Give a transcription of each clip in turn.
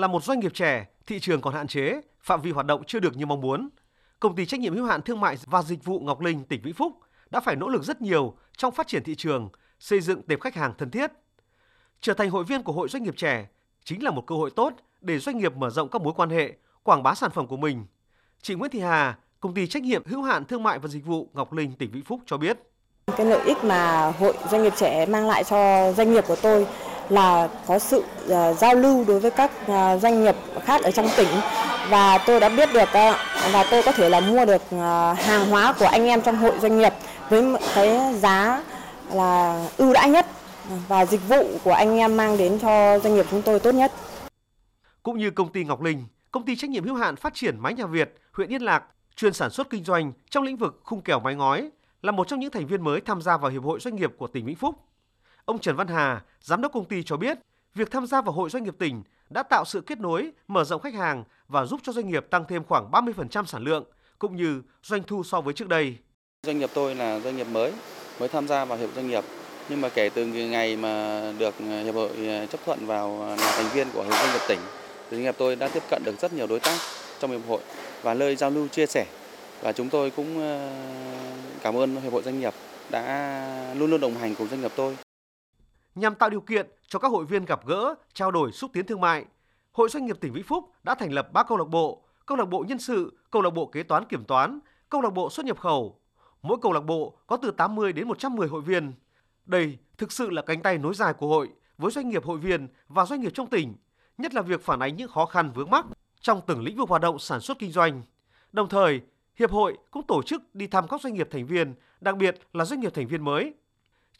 Là một doanh nghiệp trẻ, thị trường còn hạn chế, phạm vi hoạt động chưa được như mong muốn. Công ty trách nhiệm hữu hạn thương mại và dịch vụ Ngọc Linh tỉnh Vĩnh Phúc đã phải nỗ lực rất nhiều trong phát triển thị trường, xây dựng tệp khách hàng thân thiết. Trở thành hội viên của Hội Doanh nghiệp trẻ chính là một cơ hội tốt để doanh nghiệp mở rộng các mối quan hệ, quảng bá sản phẩm của mình. Chị Nguyễn Thị Hà, công ty trách nhiệm hữu hạn thương mại và dịch vụ Ngọc Linh tỉnh Vĩnh Phúc cho biết. Cái lợi ích mà Hội Doanh nghiệp trẻ mang lại cho doanh nghiệp của tôi là có sự uh, giao lưu đối với các uh, doanh nghiệp khác ở trong tỉnh và tôi đã biết được uh, và tôi có thể là mua được hàng hóa của anh em trong hội doanh nghiệp với cái giá là ưu đãi nhất và dịch vụ của anh em mang đến cho doanh nghiệp chúng tôi tốt nhất. Cũng như công ty Ngọc Linh, công ty trách nhiệm hữu hạn phát triển mái nhà Việt, huyện Yên Lạc chuyên sản xuất kinh doanh trong lĩnh vực khung kèo mái ngói là một trong những thành viên mới tham gia vào hiệp hội doanh nghiệp của tỉnh Vĩnh Phúc. Ông Trần Văn Hà, giám đốc công ty cho biết, việc tham gia vào hội doanh nghiệp tỉnh đã tạo sự kết nối, mở rộng khách hàng và giúp cho doanh nghiệp tăng thêm khoảng 30% sản lượng cũng như doanh thu so với trước đây. Doanh nghiệp tôi là doanh nghiệp mới, mới tham gia vào hiệp doanh nghiệp. Nhưng mà kể từ ngày mà được hiệp hội à, chấp thuận vào là thành viên của hiệp doanh nghiệp tỉnh thì doanh nghiệp tôi đã tiếp cận được rất nhiều đối tác trong hiệp hội và nơi giao lưu chia sẻ. Và chúng tôi cũng à, cảm ơn hiệp hội doanh nghiệp đã luôn luôn đồng hành cùng doanh nghiệp tôi nhằm tạo điều kiện cho các hội viên gặp gỡ, trao đổi xúc tiến thương mại. Hội doanh nghiệp tỉnh Vĩnh Phúc đã thành lập 3 câu lạc bộ, câu lạc bộ nhân sự, câu lạc bộ kế toán kiểm toán, câu lạc bộ xuất nhập khẩu. Mỗi câu lạc bộ có từ 80 đến 110 hội viên. Đây thực sự là cánh tay nối dài của hội với doanh nghiệp hội viên và doanh nghiệp trong tỉnh, nhất là việc phản ánh những khó khăn vướng mắc trong từng lĩnh vực hoạt động sản xuất kinh doanh. Đồng thời, hiệp hội cũng tổ chức đi thăm các doanh nghiệp thành viên, đặc biệt là doanh nghiệp thành viên mới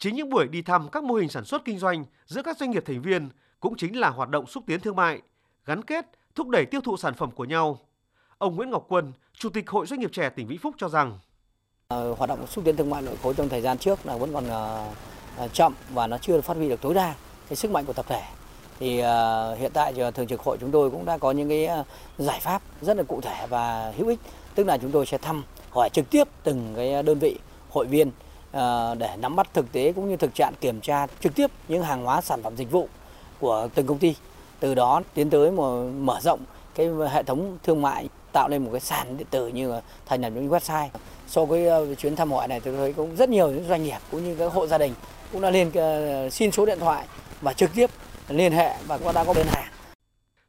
Chính những buổi đi thăm các mô hình sản xuất kinh doanh giữa các doanh nghiệp thành viên cũng chính là hoạt động xúc tiến thương mại, gắn kết, thúc đẩy tiêu thụ sản phẩm của nhau. Ông Nguyễn Ngọc Quân, Chủ tịch Hội Doanh nghiệp trẻ tỉnh Vĩnh Phúc cho rằng ờ, hoạt động xúc tiến thương mại nội khối trong thời gian trước là vẫn còn ờ, ờ, chậm và nó chưa phát huy được tối đa cái sức mạnh của tập thể. Thì hiện tại thì thường trực hội chúng tôi cũng đã có những cái giải pháp rất là cụ thể và hữu ích, tức là chúng tôi sẽ thăm hỏi trực tiếp từng cái đơn vị hội viên Ờ, để nắm bắt thực tế cũng như thực trạng kiểm tra trực tiếp những hàng hóa sản phẩm dịch vụ của từng công ty. Từ đó tiến tới mở rộng cái hệ thống thương mại tạo lên một cái sàn điện tử như thành lập những website. Sau cái ờ, chuyến thăm hỏi này tôi thấy cũng rất nhiều những doanh nghiệp cũng như các hộ gia đình cũng đã lên ờ, xin số điện thoại và trực tiếp liên hệ và cũng đã có đơn hàng.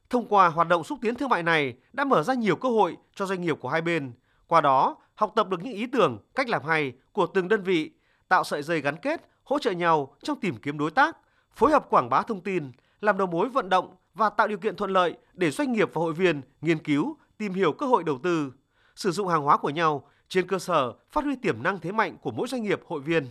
Thông qua hoạt động xúc tiến thương mại này đã mở ra nhiều cơ hội cho doanh nghiệp của hai bên. Qua đó, học tập được những ý tưởng, cách làm hay của từng đơn vị, tạo sợi dây gắn kết, hỗ trợ nhau trong tìm kiếm đối tác, phối hợp quảng bá thông tin, làm đầu mối vận động và tạo điều kiện thuận lợi để doanh nghiệp và hội viên nghiên cứu, tìm hiểu cơ hội đầu tư, sử dụng hàng hóa của nhau trên cơ sở phát huy tiềm năng thế mạnh của mỗi doanh nghiệp hội viên.